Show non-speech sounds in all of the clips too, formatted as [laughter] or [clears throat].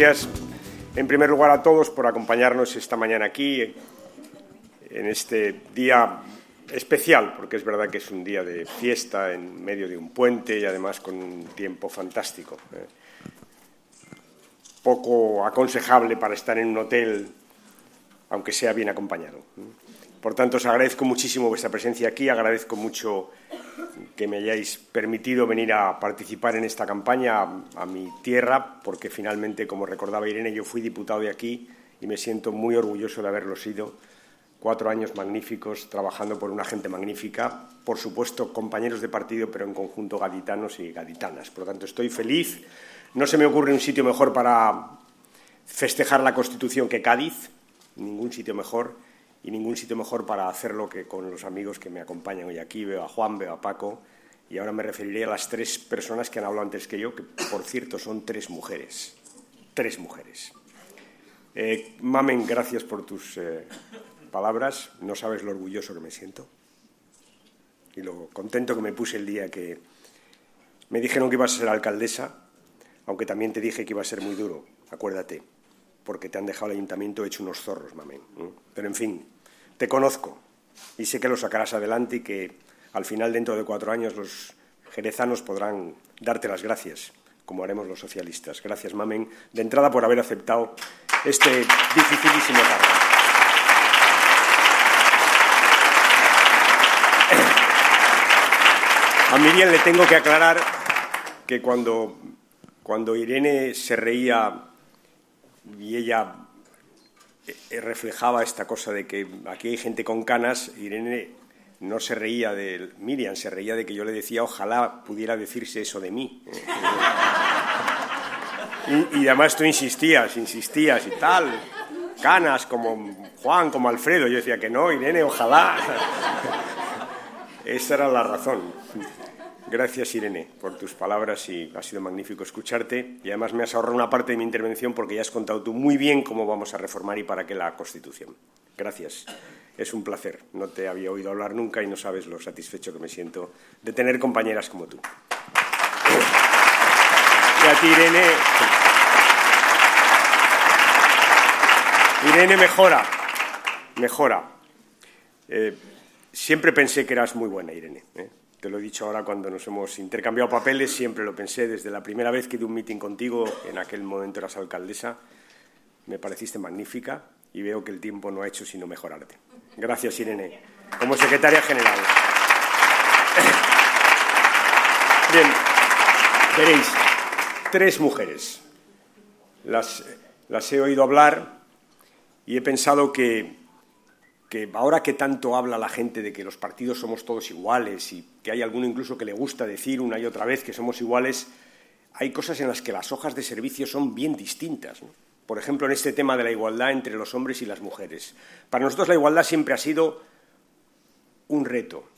gracias, en primer lugar, a todos por acompañarnos esta mañana aquí, en este día especial, porque es verdad que es un día de fiesta en medio de un puente y además con un tiempo fantástico. ¿eh? Poco aconsejable para estar en un hotel, aunque sea bien acompañado. Por tanto, os agradezco muchísimo vuestra presencia aquí, agradezco mucho que me hayáis permitido venir a participar en esta campaña a, mi tierra, porque finalmente, como recordaba Irene, yo fui diputado de aquí y me siento muy orgulloso de haberlo sido. Cuatro años magníficos trabajando por una gente magnífica, por supuesto compañeros de partido, pero en conjunto gaditanos y gaditanas. Por lo tanto, estoy feliz. No se me ocurre un sitio mejor para festejar la Constitución que Cádiz, ningún sitio mejor y ningún sitio mejor para hacerlo que con los amigos que me acompañan hoy aquí. Veo a Juan, veo a Paco y ahora me referiré a las tres personas que han hablado antes que yo, que por cierto son tres mujeres. Tres mujeres. Eh, Mamen, gracias por tus eh, palabras. No sabes lo orgulloso que me siento y lo contento que me puse el día que me dijeron que ibas a ser alcaldesa, aunque también te dije que iba a ser muy duro, acuérdate porque te han dejado el ayuntamiento hecho unos zorros, mamén. Pero, en fin, te conozco y sé que lo sacarás adelante y que al final, dentro de cuatro años, los jerezanos podrán darte las gracias, como haremos los socialistas. Gracias, Mamen, de entrada por haber aceptado este dificilísimo cargo. A Miriam le tengo que aclarar que cuando, cuando Irene se reía y ella eh, reflejaba esta cosa de que aquí hay gente con canas, Irene no se reía de Miriam, se reía de que yo le decía ojalá pudiera decirse eso de mí. [laughs] Y, además tú insistías, insistías y tal, canas como Juan, como Alfredo, yo decía que no, Irene, ojalá. [laughs] Esa era la razón. Gracias, Irene, por tus palabras y ha sido magnífico escucharte. Y además me has ahorrado una parte de mi intervención porque ya has contado tú muy bien cómo vamos a reformar y para qué la Constitución. Gracias. Es un placer. No te había oído hablar nunca y no sabes lo satisfecho que me siento de tener compañeras como tú. Y a ti, Irene. Irene mejora. Mejora. Eh, siempre pensé que eras muy buena, Irene. ¿eh? Te lo he dicho ahora cuando nos hemos intercambiado papeles, siempre lo pensé desde la primera vez que di un meeting contigo, en aquel momento eras alcaldesa, me pareciste magnífica y veo que el tiempo no ha hecho sino mejorarte. Gracias, Irene. Como secretaria general. [laughs] Bien, veréis, tres mujeres. Las, las he oído hablar y he pensado que que ahora que tanto habla la gente de que los partidos somos todos iguales y que hay alguno incluso que le gusta decir una y otra vez que somos iguales, hay cosas en las que las hojas de servicio son bien distintas. Por ejemplo, en este tema de la igualdad entre los hombres y las mujeres. Para nosotros la igualdad siempre ha sido un reto.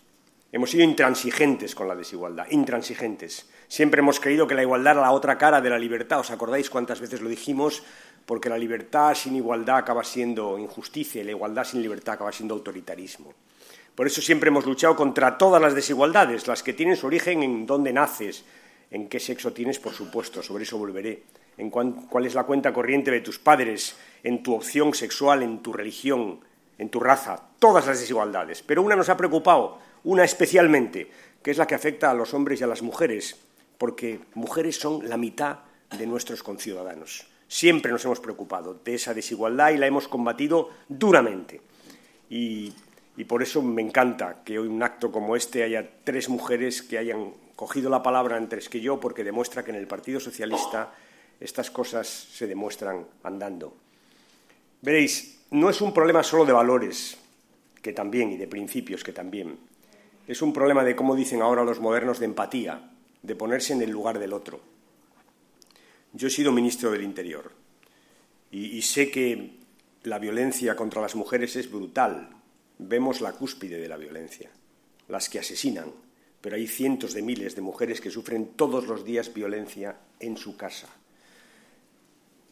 Hemos sido intransigentes con la desigualdad, intransigentes. Siempre hemos creído que la igualdad era la otra cara de la libertad. ¿Os acordáis cuántas veces lo dijimos? Porque la libertad sin igualdad acaba siendo injusticia y la igualdad sin libertad acaba siendo autoritarismo. Por eso siempre hemos luchado contra todas las desigualdades, las que tienen su origen en dónde naces, en qué sexo tienes, por supuesto, sobre eso volveré, en cuál es la cuenta corriente de tus padres, en tu opción sexual, en tu religión, en tu raza, todas las desigualdades. Pero una nos ha preocupado, una especialmente, que es la que afecta a los hombres y a las mujeres, porque mujeres son la mitad de nuestros conciudadanos. Siempre nos hemos preocupado de esa desigualdad y la hemos combatido duramente. Y, por eso me encanta que hoy un acto como este haya tres mujeres que hayan cogido la palabra antes que yo, porque demuestra que en el Partido Socialista estas cosas se demuestran andando. Veréis, no es un problema solo de valores, que también, y de principios, que también. Es un problema de, como dicen ahora los modernos, de empatía, de ponerse en el lugar del otro. Yo he sido ministro del Interior y, sé que la violencia contra las mujeres es brutal. Vemos la cúspide de la violencia, las que asesinan, pero hay cientos de miles de mujeres que sufren todos los días violencia en su casa.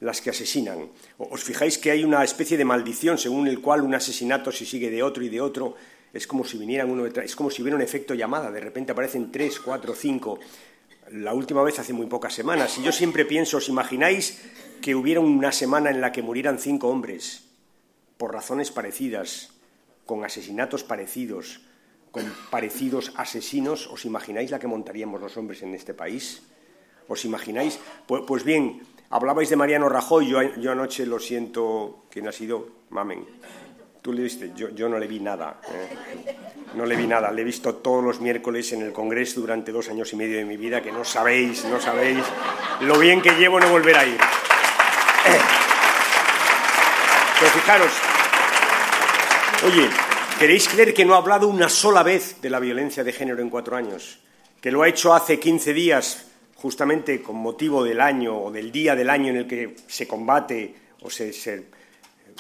Las que asesinan. Os fijáis que hay una especie de maldición según el cual un asesinato se sigue de otro y de otro. Es como si vinieran uno detrás, es como si hubiera un efecto llamada. De repente aparecen tres, cuatro, cinco la última vez hace muy pocas semanas. Y yo siempre pienso, ¿os imagináis que hubiera una semana en la que murieran cinco hombres por razones parecidas, con asesinatos parecidos, con parecidos asesinos? ¿Os imagináis la que montaríamos los hombres en este país? ¿Os imagináis? Pues, pues bien, hablabais de Mariano Rajoy, yo, yo anoche lo siento, ¿quién ha sido? Mamen. Tú le viste, yo, yo no le vi nada. ¿eh? No le vi nada. Le he visto todos los miércoles en el Congreso durante dos años y medio de mi vida, que no sabéis, no sabéis lo bien que llevo no volver a ir. [clears throat] Pero fijaros, oye, ¿queréis creer que no ha hablado una sola vez de la violencia de género en cuatro años? Que lo ha hecho hace 15 días, justamente con motivo del año o del día del año en el que se combate o se, se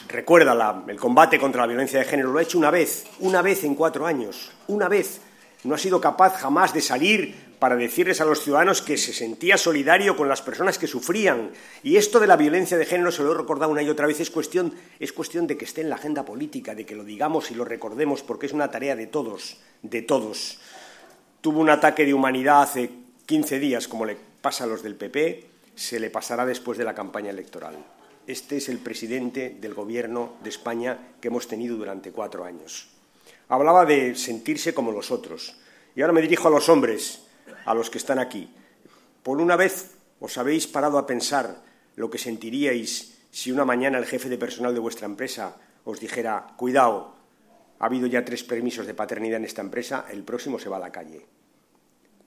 recuerda el combate contra la violencia de género, lo ha hecho una vez, una vez en cuatro años, una vez. No ha sido capaz jamás de salir para decirles a los ciudadanos que se sentía solidario con las personas que sufrían. Y esto de la violencia de género, se lo he recordado una y otra vez, es cuestión, es cuestión de que esté en la agenda política, de que lo digamos y lo recordemos, porque es una tarea de todos, de todos. Tuvo un ataque de humanidad hace 15 días, como le pasa a los del PP, se le pasará después de la campaña electoral. Este es el presidente del Gobierno de España que hemos tenido durante cuatro años. Hablaba de sentirse como los otros. Y ahora me dirijo a los hombres, a los que están aquí. Por una vez os habéis parado a pensar lo que sentiríais si una mañana el jefe de personal de vuestra empresa os dijera, cuidado, ha habido ya tres permisos de paternidad en esta empresa, el próximo se va a la calle.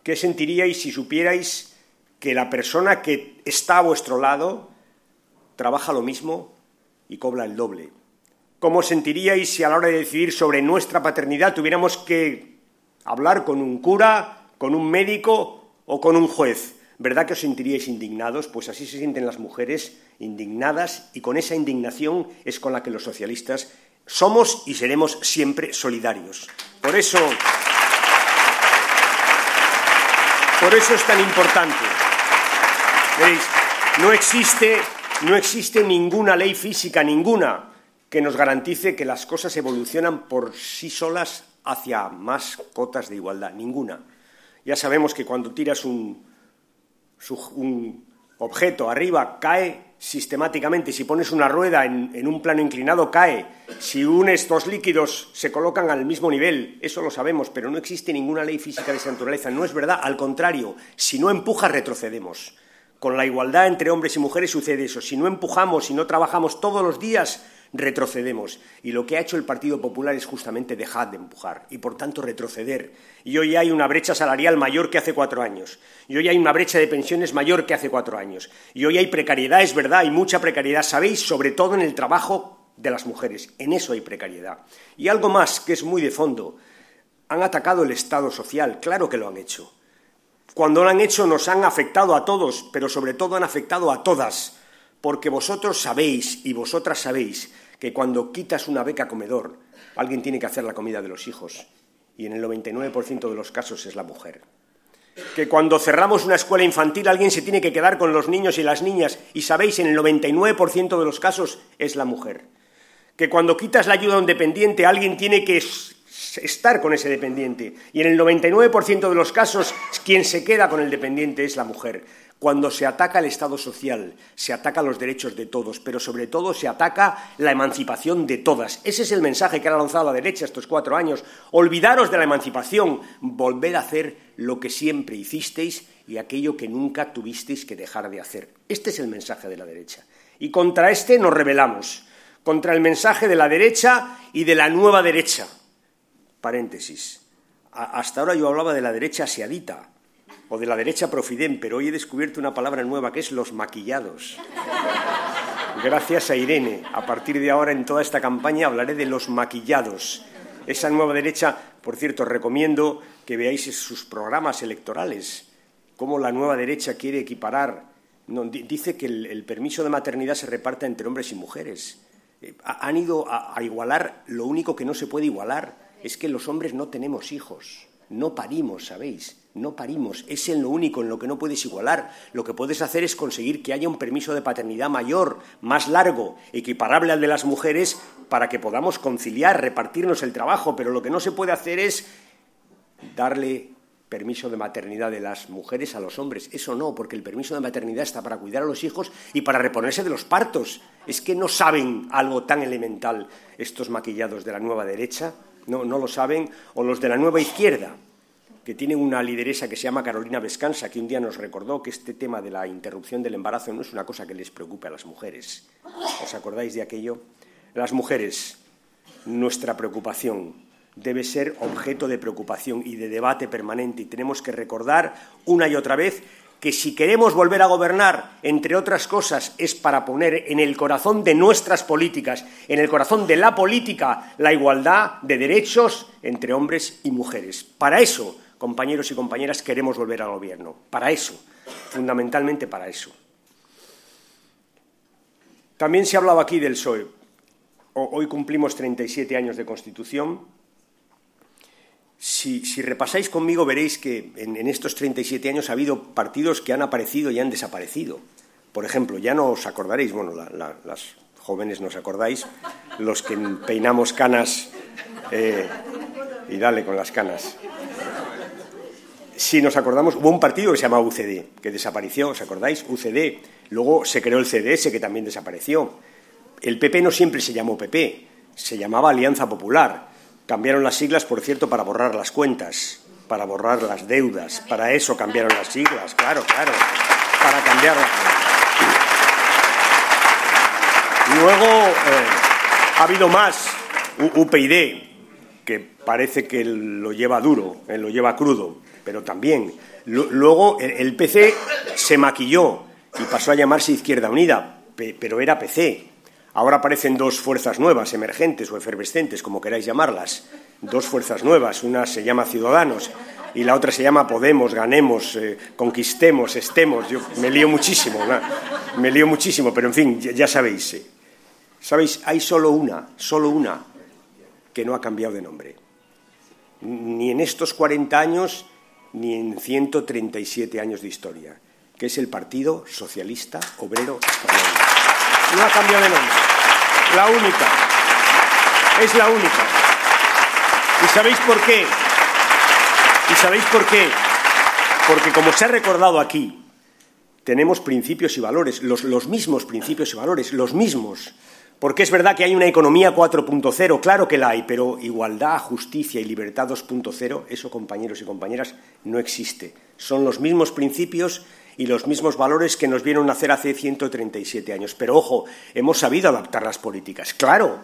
¿Qué sentiríais si supierais que la persona que está a vuestro lado trabaja lo mismo y cobra el doble. ¿Cómo sentiríais si a la hora de decidir sobre nuestra paternidad tuviéramos que hablar con un cura, con un médico o con un juez? ¿Verdad que os sentiríais indignados? Pues así se sienten las mujeres indignadas y con esa indignación es con la que los socialistas somos y seremos siempre solidarios. Por eso, por eso es tan importante. Veréis, no existe no existe ninguna ley física, ninguna, que nos garantice que las cosas evolucionan por sí solas hacia más cotas de igualdad. Ninguna. Ya sabemos que cuando tiras un, un objeto arriba, cae sistemáticamente. Si pones una rueda en, en, un plano inclinado, cae. Si unes dos líquidos, se colocan al mismo nivel. Eso lo sabemos, pero no existe ninguna ley física de esa naturaleza. No es verdad. Al contrario, si no empuja, retrocedemos. Con la igualdad entre hombres y mujeres sucede eso. Si no empujamos, si no trabajamos todos los días, retrocedemos. Y lo que ha hecho el Partido Popular es justamente dejar de empujar y, por tanto, retroceder. Y hoy hay una brecha salarial mayor que hace cuatro años. Y hoy hay una brecha de pensiones mayor que hace cuatro años. Y hoy hay precariedad, es verdad, hay mucha precariedad. Sabéis, sobre todo en el trabajo de las mujeres. En eso hay precariedad. Y algo más que es muy de fondo. Han atacado el Estado social. Claro que lo han hecho. Cuando lo han hecho nos han afectado a todos, pero sobre todo han afectado a todas, porque vosotros sabéis y vosotras sabéis que cuando quitas una beca comedor, alguien tiene que hacer la comida de los hijos, y en el 99% de los casos es la mujer. Que cuando cerramos una escuela infantil alguien se tiene que quedar con los niños y las niñas, y sabéis, en el 99% de los casos es la mujer. Que cuando quitas la ayuda a un dependiente alguien tiene que estar con ese dependiente. Y en el 99% de los casos, quien se queda con el dependiente es la mujer. Cuando se ataca el Estado social, se ataca los derechos de todos, pero sobre todo se ataca la emancipación de todas. Ese es el mensaje que ha lanzado la derecha estos cuatro años. Olvidaros de la emancipación, volver a hacer lo que siempre hicisteis y aquello que nunca tuvisteis que dejar de hacer. Este es el mensaje de la derecha. Y contra este nos rebelamos, contra el mensaje de la derecha y de la nueva derecha Paréntesis. hasta ahora yo hablaba de la derecha asiadita o de la derecha profidén, pero hoy he descubierto una palabra nueva que es los maquillados. Gracias a Irene. A partir de ahora, en toda esta campaña, hablaré de los maquillados. Esa nueva derecha, por cierto, recomiendo que veáis sus programas electorales, cómo la nueva derecha quiere equiparar. dice que el, permiso de maternidad se reparta entre hombres y mujeres. Eh, han ido a igualar lo único que no se puede igualar, es que los hombres no tenemos hijos, no parimos, ¿sabéis? No parimos, es en lo único en lo que no puedes igualar. Lo que puedes hacer es conseguir que haya un permiso de paternidad mayor, más largo, equiparable al de las mujeres, para que podamos conciliar, repartirnos el trabajo, pero lo que no se puede hacer es darle permiso de maternidad de las mujeres a los hombres. Eso no, porque el permiso de maternidad está para cuidar a los hijos y para reponerse de los partos. Es que no saben algo tan elemental estos maquillados de la nueva derecha, no, no lo saben, o los de la nueva izquierda, que tienen una lideresa que se llama Carolina Vescansa, que un día nos recordó que este tema de la interrupción del embarazo no es una cosa que les preocupe a las mujeres. ¿Os acordáis de aquello? Las mujeres, nuestra preocupación debe ser objeto de preocupación y de debate permanente y tenemos que recordar una y otra vez que si queremos volver a gobernar, entre otras cosas, es para poner en el corazón de nuestras políticas, en el corazón de la política, la igualdad de derechos entre hombres y mujeres. Para eso, compañeros y compañeras, queremos volver al gobierno. Para eso, fundamentalmente para eso. También se ha hablado aquí del PSOE. Hoy cumplimos 37 años de Constitución si, repasáis conmigo veréis que en, estos 37 años ha habido partidos que han aparecido y han desaparecido. Por ejemplo, ya no os acordaréis, bueno, las jóvenes no os acordáis, los que peinamos canas eh, y dale con las canas. Si nos acordamos, hubo un partido que se llamaba UCD, que desapareció, ¿os acordáis? UCD. Luego se creó el CDS, que también desapareció. El PP no siempre se llamó PP, se llamaba Alianza Popular Cambiaron las siglas, por cierto, para borrar las cuentas, para borrar las deudas. Para eso cambiaron las siglas, claro, claro. Para cambiar las Luego eh, ha habido más UPyD, que parece que lo lleva duro, eh, lo lleva crudo, pero también. Luego el PC se maquilló y pasó a llamarse Izquierda Unida, pero era PC. Ahora aparecen dos fuerzas nuevas, emergentes o efervescentes, como queráis llamarlas. Dos fuerzas nuevas. Una se llama Ciudadanos y la otra se llama Podemos, ganemos, eh, conquistemos, estemos. Yo me lío muchísimo, me lío muchísimo, pero en fin, ya, sabéis. Eh. Sabéis, hay solo una, solo una que no ha cambiado de nombre. Ni en estos 40 años, ni en 137 años de historia, que es el Partido Socialista Obrero Español no ha cambiado de nombre. La única. Es la única. ¿Y sabéis por qué? ¿Y sabéis por qué? Porque como se ha recordado aquí, tenemos principios y valores, los, los mismos principios y valores, los mismos. Porque es verdad que hay una economía 4.0, claro que la hay, pero igualdad, justicia y libertad 2.0, eso, compañeros y compañeras, no existe. Son los mismos principios y los mismos valores que nos vieron nacer hace 137 años. Pero ojo, hemos sabido adaptar las políticas. Claro,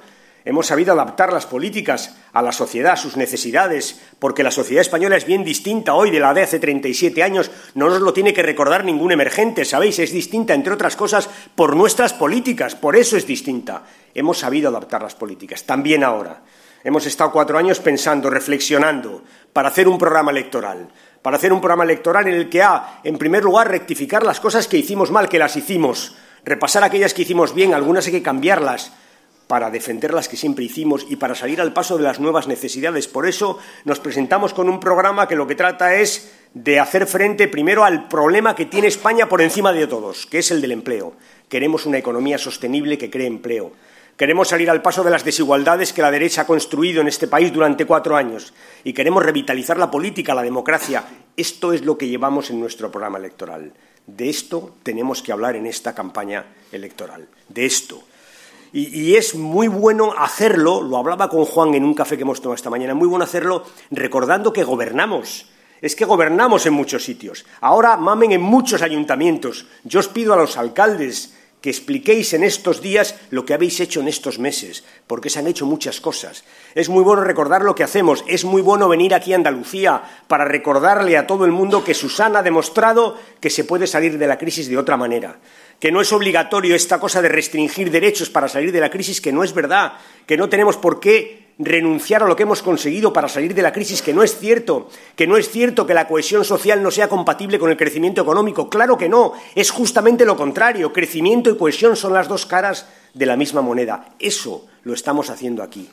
hemos sabido adaptar las políticas a la sociedad, a sus necesidades, porque la sociedad española es bien distinta hoy de la de hace 37 años. No nos lo tiene que recordar ningún emergente, ¿sabéis? Es distinta, entre otras cosas, por nuestras políticas. Por eso es distinta. Hemos sabido adaptar las políticas. También ahora. Hemos estado cuatro años pensando, reflexionando, para hacer un programa electoral para hacer un programa electoral en el que ha, en primer lugar, rectificar las cosas que hicimos mal, que las hicimos, repasar aquellas que hicimos bien, algunas hay que cambiarlas, para defender las que siempre hicimos y para salir al paso de las nuevas necesidades. Por eso nos presentamos con un programa que lo que trata es de hacer frente primero al problema que tiene España por encima de todos, que es el del empleo. Queremos una economía sostenible que cree empleo. Queremos salir al paso de las desigualdades que la derecha ha construido en este país durante cuatro años y queremos revitalizar la política, la democracia. Esto es lo que llevamos en nuestro programa electoral. De esto tenemos que hablar en esta campaña electoral. De esto. Y, es muy bueno hacerlo, lo hablaba con Juan en un café que hemos tomado esta mañana, muy bueno hacerlo recordando que gobernamos. Es que gobernamos en muchos sitios. Ahora mamen en muchos ayuntamientos. Yo os pido a los alcaldes que expliquéis en estos días lo que habéis hecho en estos meses, porque se han hecho muchas cosas. Es muy bueno recordar lo que hacemos, es muy bueno venir aquí a Andalucía para recordarle a todo el mundo que Susana ha demostrado que se puede salir de la crisis de otra manera, que no es obligatorio esta cosa de restringir derechos para salir de la crisis, que no es verdad, que no tenemos por qué renunciar a lo que hemos conseguido para salir de la crisis, que no es cierto, que no es cierto que la cohesión social no sea compatible con el crecimiento económico. Claro que no, es justamente lo contrario. Crecimiento y cohesión son las dos caras de la misma moneda. Eso lo estamos haciendo aquí.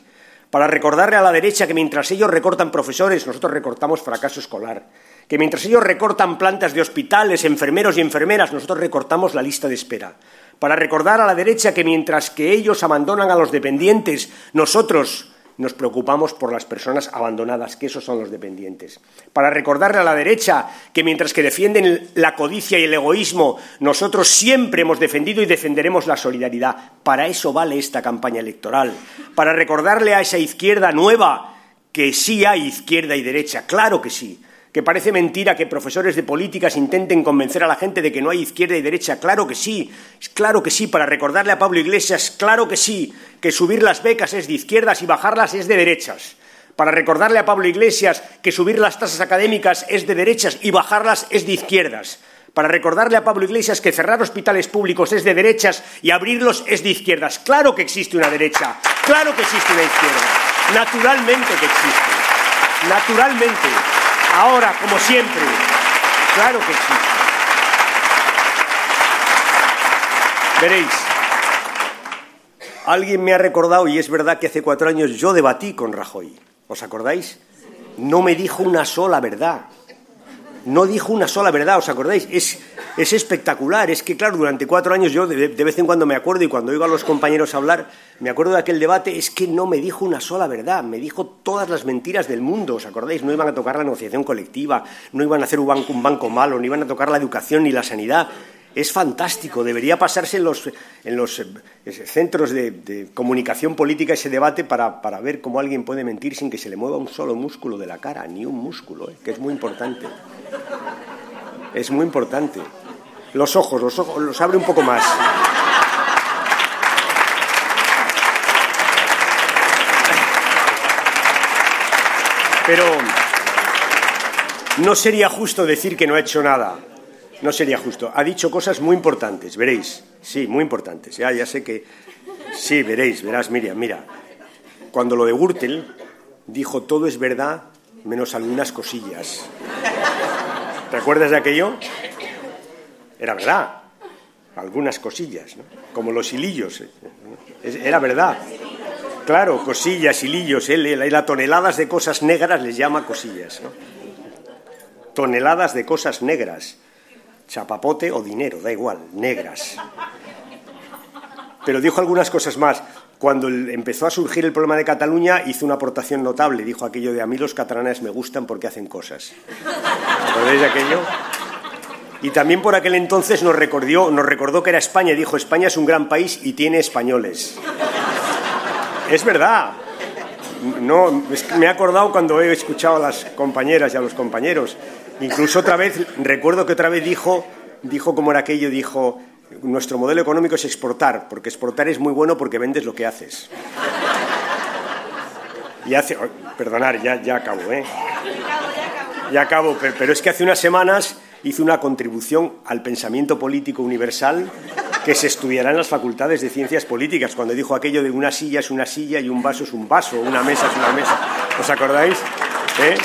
Para recordarle a la derecha que mientras ellos recortan profesores, nosotros recortamos fracaso escolar. Que mientras ellos recortan plantas de hospitales, enfermeros y enfermeras, nosotros recortamos la lista de espera. Para recordar a la derecha que mientras que ellos abandonan a los dependientes, nosotros nos preocupamos por las personas abandonadas, que esos son los dependientes. Para recordarle a la derecha que mientras que defienden la codicia y el egoísmo, nosotros siempre hemos defendido y defenderemos la solidaridad. Para eso vale esta campaña electoral. Para recordarle a esa izquierda nueva que sí hay izquierda y derecha, claro que sí que parece mentira que profesores de políticas intenten convencer a la gente de que no hay izquierda y derecha. Claro que sí, claro que sí, para recordarle a Pablo Iglesias, claro que sí, que subir las becas es de izquierdas y bajarlas es de derechas. Para recordarle a Pablo Iglesias que subir las tasas académicas es de derechas y bajarlas es de izquierdas. Para recordarle a Pablo Iglesias que cerrar hospitales públicos es de derechas y abrirlos es de izquierdas. Claro que existe una derecha, claro que existe una izquierda. Naturalmente que existe. Naturalmente. Ahora, como siempre, claro que existe. Veréis, alguien me ha recordado, y es verdad que hace cuatro años yo debatí con Rajoy. ¿Os acordáis? No me dijo una sola verdad no dijo una sola verdad, ¿os acordáis? Es, espectacular, es que claro, durante cuatro años yo de, vez en cuando me acuerdo y cuando oigo a los compañeros hablar, me acuerdo de aquel debate, es que no me dijo una sola verdad, me dijo todas las mentiras del mundo, ¿os acordáis? No iban a tocar la negociación colectiva, no iban a hacer un banco, un banco malo, no iban a tocar la educación ni la sanidad, es fantástico. Debería pasarse en los, eh, centros de, comunicación política ese debate para, para, ver cómo alguien puede mentir sin que se le mueva un solo músculo de la cara, ni un músculo, ¿eh? que es muy importante. Es muy importante. Los ojos, los ojos, los abre un poco más. Pero no sería justo decir que no ha hecho nada. No sería justo. Ha dicho cosas muy importantes, veréis. Sí, muy importantes. Ya, ya sé que. Sí, veréis, verás, Miriam, mira. Cuando lo de Gürtel dijo todo es verdad menos algunas cosillas. ¿Te acuerdas de aquello? Era verdad. Algunas cosillas, ¿no? Como los hilillos. ¿eh? Era verdad. Claro, cosillas, hilillos. Él, él, toneladas de cosas negras les llama cosillas. ¿no? Toneladas de cosas negras chapapote o dinero, da igual, negras. Pero dijo algunas cosas más. Cuando empezó a surgir el problema de Cataluña, hizo una aportación notable. Dijo aquello de a mí los catalanes me gustan porque hacen cosas. ¿Acordáis de aquello? Y también por aquel entonces nos recordó, nos recordó que era España. Dijo, España es un gran país y tiene españoles. Es verdad. No, me he acordado cuando he escuchado a las compañeras y a los compañeros. Incluso otra vez, recuerdo que otra vez dijo, dijo como era aquello, dijo, nuestro modelo económico es exportar, porque exportar es muy bueno porque vendes lo que haces. Y hace, perdonar, ya, ya acabo, ¿eh? Ya acabo, pero es que hace unas semanas hizo una contribución al pensamiento político universal que se estudiará en las facultades de ciencias políticas, cuando dijo aquello de una silla es una silla y un vaso es un vaso, una mesa es una mesa. ¿Os acordáis? ¿Eh?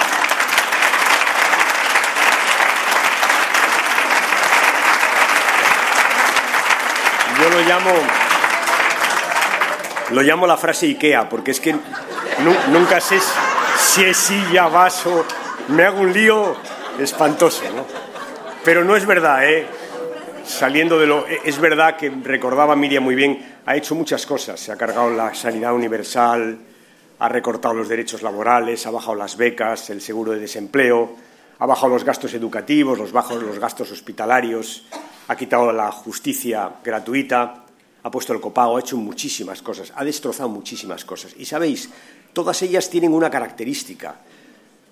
Yo lo llamo, lo llamo la frase IKEA, porque es que nunca sé si es silla, vaso, me hago un lío espantoso, ¿no? Pero no es verdad, ¿eh? Saliendo de lo... Es verdad que recordaba Miriam muy bien, ha hecho muchas cosas. Se ha cargado la sanidad universal, ha recortado los derechos laborales, ha bajado las becas, el seguro de desempleo, ha bajado los gastos educativos, los, bajos, los gastos hospitalarios, ha quitado la justicia gratuita, ha puesto el copago, ha hecho muchísimas cosas, ha destrozado muchísimas cosas. Y sabéis, todas ellas tienen una característica,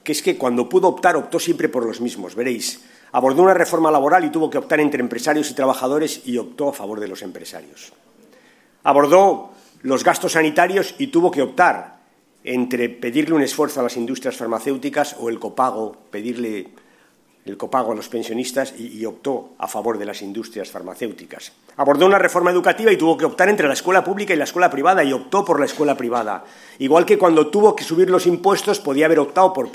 que es que cuando pudo optar, optó siempre por los mismos. Veréis, abordó una reforma laboral y tuvo que optar entre empresarios y trabajadores y optó a favor de los empresarios. Abordó los gastos sanitarios y tuvo que optar entre pedirle un esfuerzo a las industrias farmacéuticas o el copago, pedirle el copago a los pensionistas y, optó a favor de las industrias farmacéuticas. Abordó una reforma educativa y tuvo que optar entre la escuela pública y la escuela privada y optó por la escuela privada. Igual que cuando tuvo que subir los impuestos podía haber optado por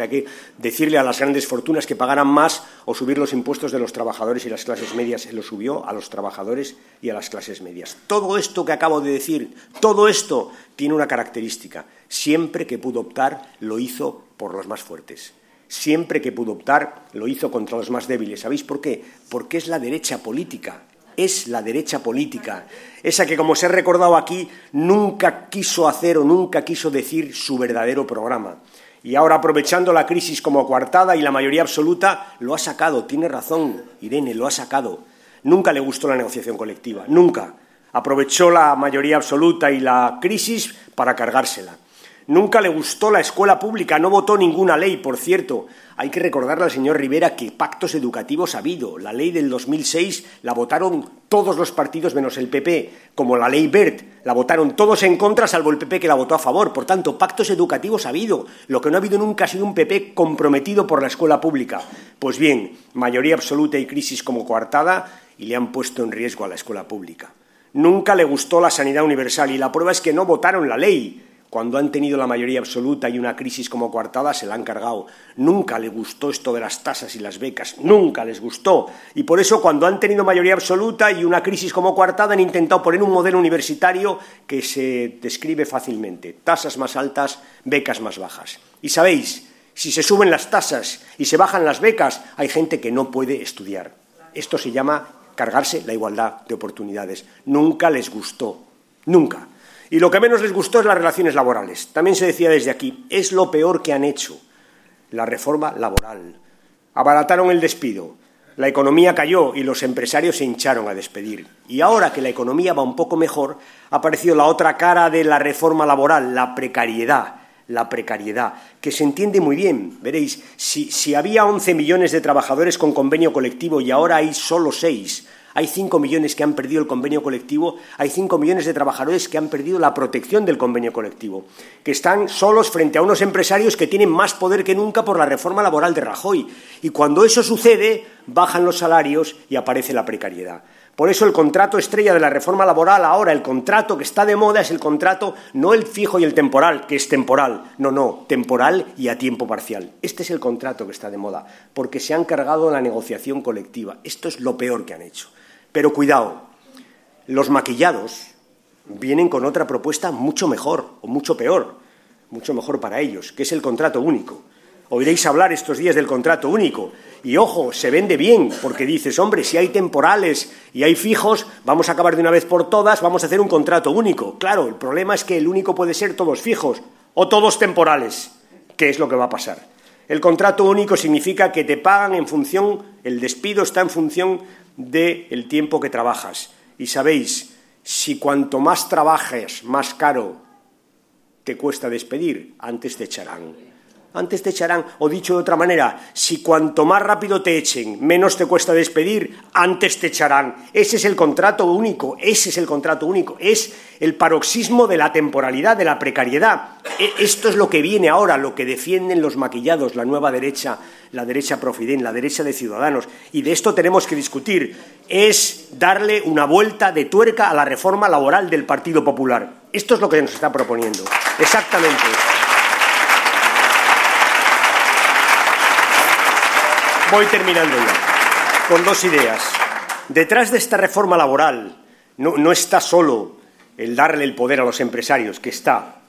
decirle a las grandes fortunas que pagaran más o subir los impuestos de los trabajadores y las clases medias. Lo subió a los trabajadores y a las clases medias. Todo esto que acabo de decir, todo esto tiene una característica. Siempre que pudo optar lo hizo por los más fuertes. Siempre que pudo optar, lo hizo contra los más débiles. ¿Sabéis por qué? Porque es la derecha política. es la derecha política, esa que, como se ha recordado aquí, nunca quiso hacer o nunca quiso decir su verdadero programa. Y ahora, aprovechando la crisis como coartada y la mayoría absoluta, lo ha sacado. Tiene razón, Irene, lo ha sacado. Nunca le gustó la negociación colectiva, nunca. Aprovechó la mayoría absoluta y la crisis para cargársela. Nunca le gustó la escuela pública, no votó ninguna ley, por cierto. Hay que recordarle al señor Rivera que pactos educativos ha habido. La ley del 2006 la votaron todos los partidos menos el PP, como la ley BERT. La votaron todos en contra, salvo el PP que la votó a favor. Por tanto, pactos educativos ha habido. Lo que no ha habido nunca ha sido un PP comprometido por la escuela pública. Pues bien, mayoría absoluta y crisis como coartada y le han puesto en riesgo a la escuela pública. Nunca le gustó la sanidad universal y la prueba es que no votaron la ley cuando han tenido la mayoría absoluta y una crisis como coartada, se la han cargado. Nunca le gustó esto de las tasas y las becas, nunca les gustó. Y por eso, cuando han tenido mayoría absoluta y una crisis como coartada, han intentado poner un modelo universitario que se describe fácilmente. Tasas más altas, becas más bajas. Y sabéis, si se suben las tasas y se bajan las becas, hay gente que no puede estudiar. Esto se llama cargarse la igualdad de oportunidades. Nunca les gustó. Nunca. Y lo que menos les gustó es las relaciones laborales. También se decía desde aquí, es lo peor que han hecho, la reforma laboral. Abarataron el despido, la economía cayó y los empresarios se hincharon a despedir. Y ahora que la economía va un poco mejor, ha aparecido la otra cara de la reforma laboral, la precariedad. La precariedad, que se entiende muy bien. Veréis, si, si había 11 millones de trabajadores con convenio colectivo y ahora hay solo seis, hay cinco millones que han perdido el convenio colectivo, hay cinco millones de trabajadores que han perdido la protección del convenio colectivo, que están solos frente a unos empresarios que tienen más poder que nunca por la reforma laboral de Rajoy. Y cuando eso sucede, bajan los salarios y aparece la precariedad. Por eso el contrato estrella de la reforma laboral ahora, el contrato que está de moda es el contrato, no el fijo y el temporal, que es temporal, no, no, temporal y a tiempo parcial. Este es el contrato que está de moda, porque se han cargado la negociación colectiva. Esto es lo peor que han hecho. Pero cuidado, los maquillados vienen con otra propuesta mucho mejor o mucho peor, mucho mejor para ellos, que es el contrato único. Oiréis hablar estos días del contrato único. Y ojo, se vende bien, porque dices, hombre, si hay temporales y hay fijos, vamos a acabar de una vez por todas, vamos a hacer un contrato único. Claro, el problema es que el único puede ser todos fijos o todos temporales, ¿Qué es lo que va a pasar. El contrato único significa que te pagan en función, el despido está en función del tiempo que trabajas. Y sabéis, si cuanto más trabajes, más caro te cuesta despedir, antes te echarán antes te echarán. O dicho de otra manera, si cuanto más rápido te echen, menos te cuesta despedir, antes te echarán. Ese es el contrato único, ese es el contrato único, es el paroxismo de la temporalidad, de la precariedad. E, esto es lo que viene ahora, lo que defienden los maquillados, la nueva derecha, la derecha profiden, la derecha de Ciudadanos. Y de esto tenemos que discutir. Es darle una vuelta de tuerca a la reforma laboral del Partido Popular. Esto es lo que nos está proponiendo. Exactamente. Voy terminando ya, con dos ideas. Detrás de esta reforma laboral no, está solo el darle el poder a los empresarios, que está,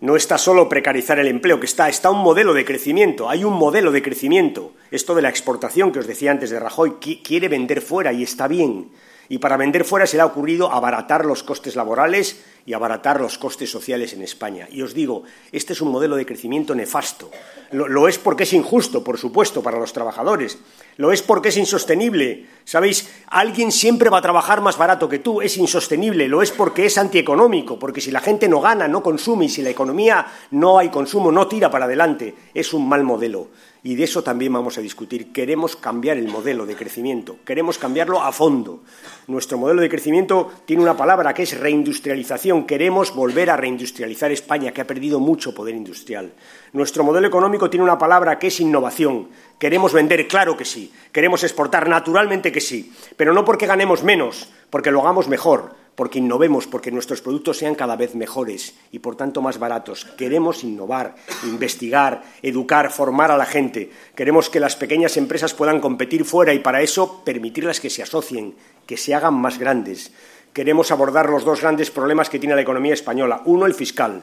no está solo precarizar el empleo, que está, está un modelo de crecimiento, hay un modelo de crecimiento. Esto de la exportación que os decía antes de Rajoy, quiere vender fuera y está bien. Y para vender fuera se le ha ocurrido abaratar los costes laborales y abaratar los costes sociales en España. Y os digo, este es un modelo de crecimiento nefasto. Lo, es porque es injusto, por supuesto, para los trabajadores. Lo es porque es insostenible. Sabéis, alguien siempre va a trabajar más barato que tú. Es insostenible. Lo es porque es antieconómico. Porque si la gente no gana, no consume y si la economía no hay consumo, no tira para adelante, es un mal modelo. Y de eso también vamos a discutir. Queremos cambiar el modelo de crecimiento. Queremos cambiarlo a fondo. Nuestro modelo de crecimiento tiene una palabra que es reindustrialización. Queremos volver a reindustrializar España, que ha perdido mucho poder industrial. Nuestro modelo económico tiene una palabra que es innovación. Queremos vender, claro que sí. Queremos exportar, naturalmente que sí. Pero no porque ganemos menos, porque lo hagamos mejor, porque innovemos, porque nuestros productos sean cada vez mejores y, por tanto, más baratos. Queremos innovar, investigar, educar, formar a la gente. Queremos que las pequeñas empresas puedan competir fuera y, para eso, permitirlas que se asocien, que se hagan más grandes. Queremos abordar los dos grandes problemas que tiene la economía española. Uno, el fiscal.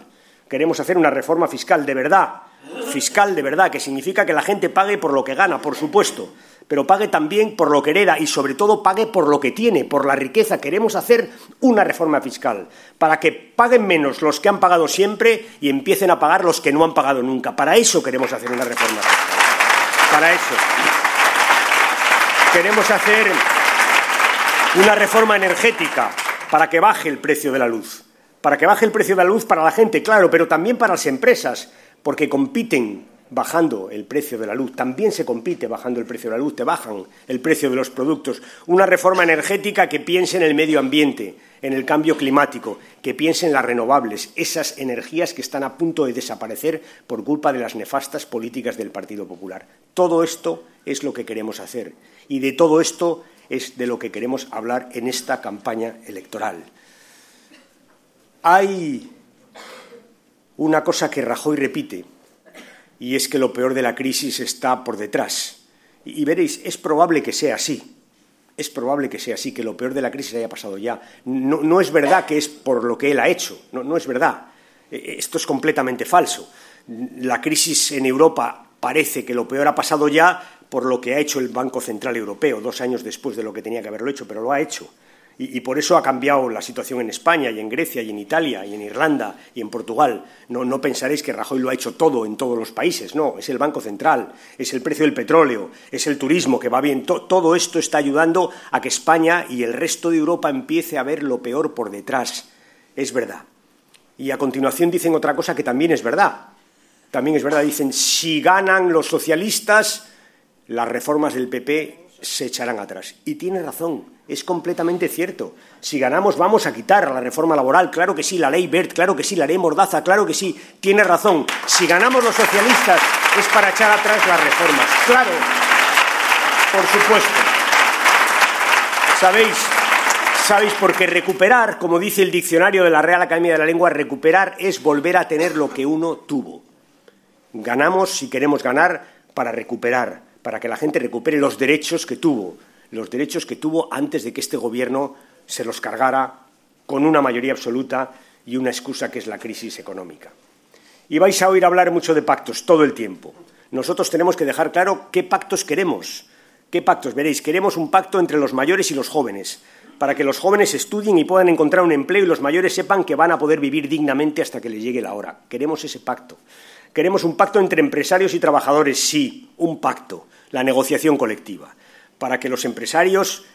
Queremos hacer una reforma fiscal de verdad, fiscal de verdad, que significa que la gente pague por lo que gana, por supuesto, pero pague también por lo que hereda y sobre todo pague por lo que tiene, por la riqueza. Queremos hacer una reforma fiscal para que paguen menos los que han pagado siempre y empiecen a pagar los que no han pagado nunca. Para eso queremos hacer una reforma fiscal. Para eso. Queremos hacer una reforma energética para que baje el precio de la luz. Para que baje el precio de la luz para la gente, claro, pero también para las empresas, porque compiten bajando el precio de la luz. También se compite bajando el precio de la luz, te bajan el precio de los productos. Una reforma energética que piense en el medio ambiente, en el cambio climático, que piense en las renovables, esas energías que están a punto de desaparecer por culpa de las nefastas políticas del Partido Popular. Todo esto es lo que queremos hacer y de todo esto es de lo que queremos hablar en esta campaña electoral. Hay una cosa que Rajoy repite y es que lo peor de la crisis está por detrás. Y, veréis, es probable que sea así. Es probable que sea así, que lo peor de la crisis haya pasado ya. No, es verdad que es por lo que él ha hecho, no, no es verdad. E, e, esto es completamente falso. La crisis en Europa parece que lo peor ha pasado ya por lo que ha hecho el Banco Central Europeo, dos años después de lo que tenía que haberlo hecho, pero lo ha hecho. Y, por eso ha cambiado la situación en España y en Grecia y en Italia y en Irlanda y en Portugal. No, no pensaréis que Rajoy lo ha hecho todo en todos los países. No, es el Banco Central, es el precio del petróleo, es el turismo que va bien. todo esto está ayudando a que España y el resto de Europa empiece a ver lo peor por detrás. Es verdad. Y a continuación dicen otra cosa que también es verdad. También es verdad. Dicen, si ganan los socialistas, las reformas del PP se echarán atrás. Y tiene razón es completamente cierto. Si ganamos, vamos a quitar la reforma laboral. Claro que sí, la ley BERT, claro que sí, la ley Mordaza, claro que sí. Tiene razón. Si ganamos los socialistas, es para echar atrás las reformas. Claro, por supuesto. ¿Sabéis? ¿Sabéis? Porque recuperar, como dice el diccionario de la Real Academia de la Lengua, recuperar es volver a tener lo que uno tuvo. Ganamos si queremos ganar para recuperar, para que la gente recupere los derechos que tuvo los derechos que tuvo antes de que este Gobierno se los cargara con una mayoría absoluta y una excusa que es la crisis económica. Y vais a oír hablar mucho de pactos todo el tiempo. Nosotros tenemos que dejar claro qué pactos queremos. ¿Qué pactos? Veréis, queremos un pacto entre los mayores y los jóvenes, para que los jóvenes estudien y puedan encontrar un empleo y los mayores sepan que van a poder vivir dignamente hasta que les llegue la hora. Queremos ese pacto. Queremos un pacto entre empresarios y trabajadores, sí, un pacto, la negociación colectiva para que los empresarios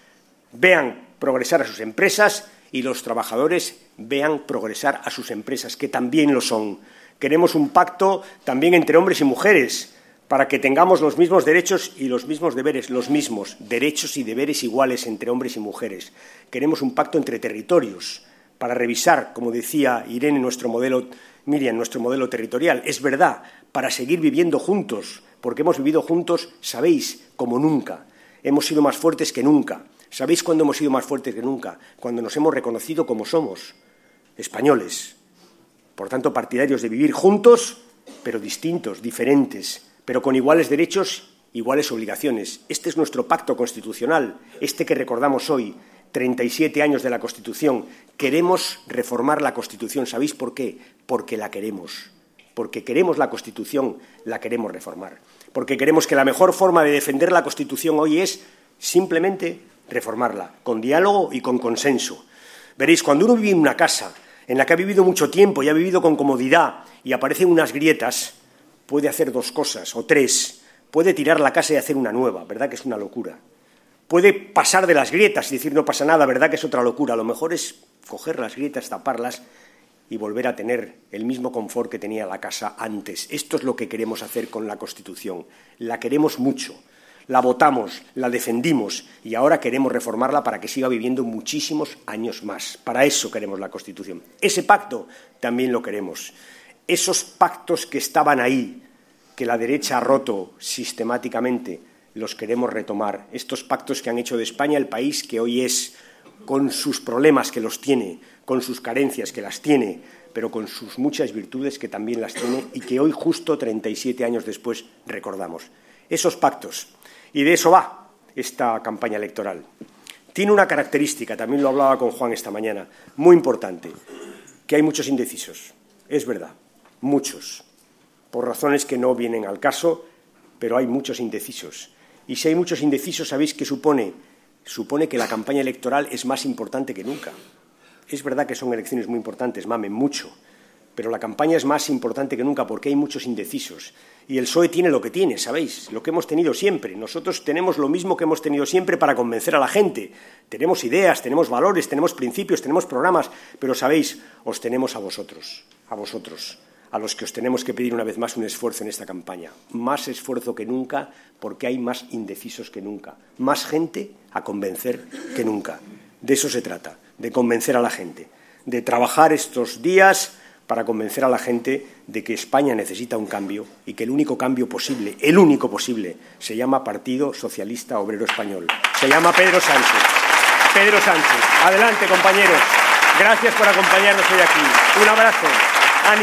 vean progresar a sus empresas y los trabajadores vean progresar a sus empresas, que también lo son. Queremos un pacto también entre hombres y mujeres para que tengamos los mismos derechos y los mismos deberes, los mismos derechos y deberes iguales entre hombres y mujeres. Queremos un pacto entre territorios para revisar, como decía Irene, nuestro modelo, Miriam, nuestro modelo territorial. Es verdad, para seguir viviendo juntos, porque hemos vivido juntos, sabéis, como nunca hemos sido más fuertes que nunca. ¿Sabéis cuándo hemos sido más fuertes que nunca? Cuando nos hemos reconocido como somos, españoles. Por tanto, partidarios de vivir juntos, pero distintos, diferentes, pero con iguales derechos, iguales obligaciones. Este es nuestro pacto constitucional, este que recordamos hoy, 37 años de la Constitución. Queremos reformar la Constitución. ¿Sabéis por qué? Porque la queremos. Porque queremos la Constitución, la queremos reformar porque queremos que la mejor forma de defender la Constitución hoy es simplemente reformarla, con diálogo y con consenso. Veréis, cuando uno vive en una casa en la que ha vivido mucho tiempo y ha vivido con comodidad y aparecen unas grietas, puede hacer dos cosas o tres. Puede tirar la casa y hacer una nueva, ¿verdad que es una locura? Puede pasar de las grietas y decir no pasa nada, ¿verdad que es otra locura? Lo mejor es coger las grietas, taparlas y volver a tener el mismo confort que tenía la casa antes. Esto es lo que queremos hacer con la Constitución. La queremos mucho, la votamos, la defendimos y ahora queremos reformarla para que siga viviendo muchísimos años más. Para eso queremos la Constitución. Ese pacto también lo queremos. Esos pactos que estaban ahí, que la derecha ha roto sistemáticamente, los queremos retomar. Estos pactos que han hecho de España el país que hoy es, con sus problemas que los tiene, con sus carencias, que las tiene, pero con sus muchas virtudes, que también las tiene, y que hoy, justo 37 años después, recordamos. Esos pactos. Y de eso va esta campaña electoral. Tiene una característica, también lo hablaba con Juan esta mañana, muy importante, que hay muchos indecisos. Es verdad, muchos. Por razones que no vienen al caso, pero hay muchos indecisos. Y si hay muchos indecisos, ¿sabéis qué supone? Supone que la campaña electoral es más importante que nunca. Es verdad que son elecciones muy importantes, mamen mucho, pero la campaña es más importante que nunca porque hay muchos indecisos. Y el PSOE tiene lo que tiene, ¿sabéis? Lo que hemos tenido siempre. Nosotros tenemos lo mismo que hemos tenido siempre para convencer a la gente. Tenemos ideas, tenemos valores, tenemos principios, tenemos programas, pero sabéis, os tenemos a vosotros, a vosotros, a los que os tenemos que pedir una vez más un esfuerzo en esta campaña. Más esfuerzo que nunca porque hay más indecisos que nunca. Más gente a convencer que nunca. De eso se trata, de convencer a la gente, de trabajar estos días para convencer a la gente de que España necesita un cambio y que el único cambio posible, el único posible, se llama Partido Socialista Obrero Español. Se llama Pedro Sánchez. Pedro Sánchez. Adelante, compañeros. Gracias por acompañarnos hoy aquí. Un abrazo.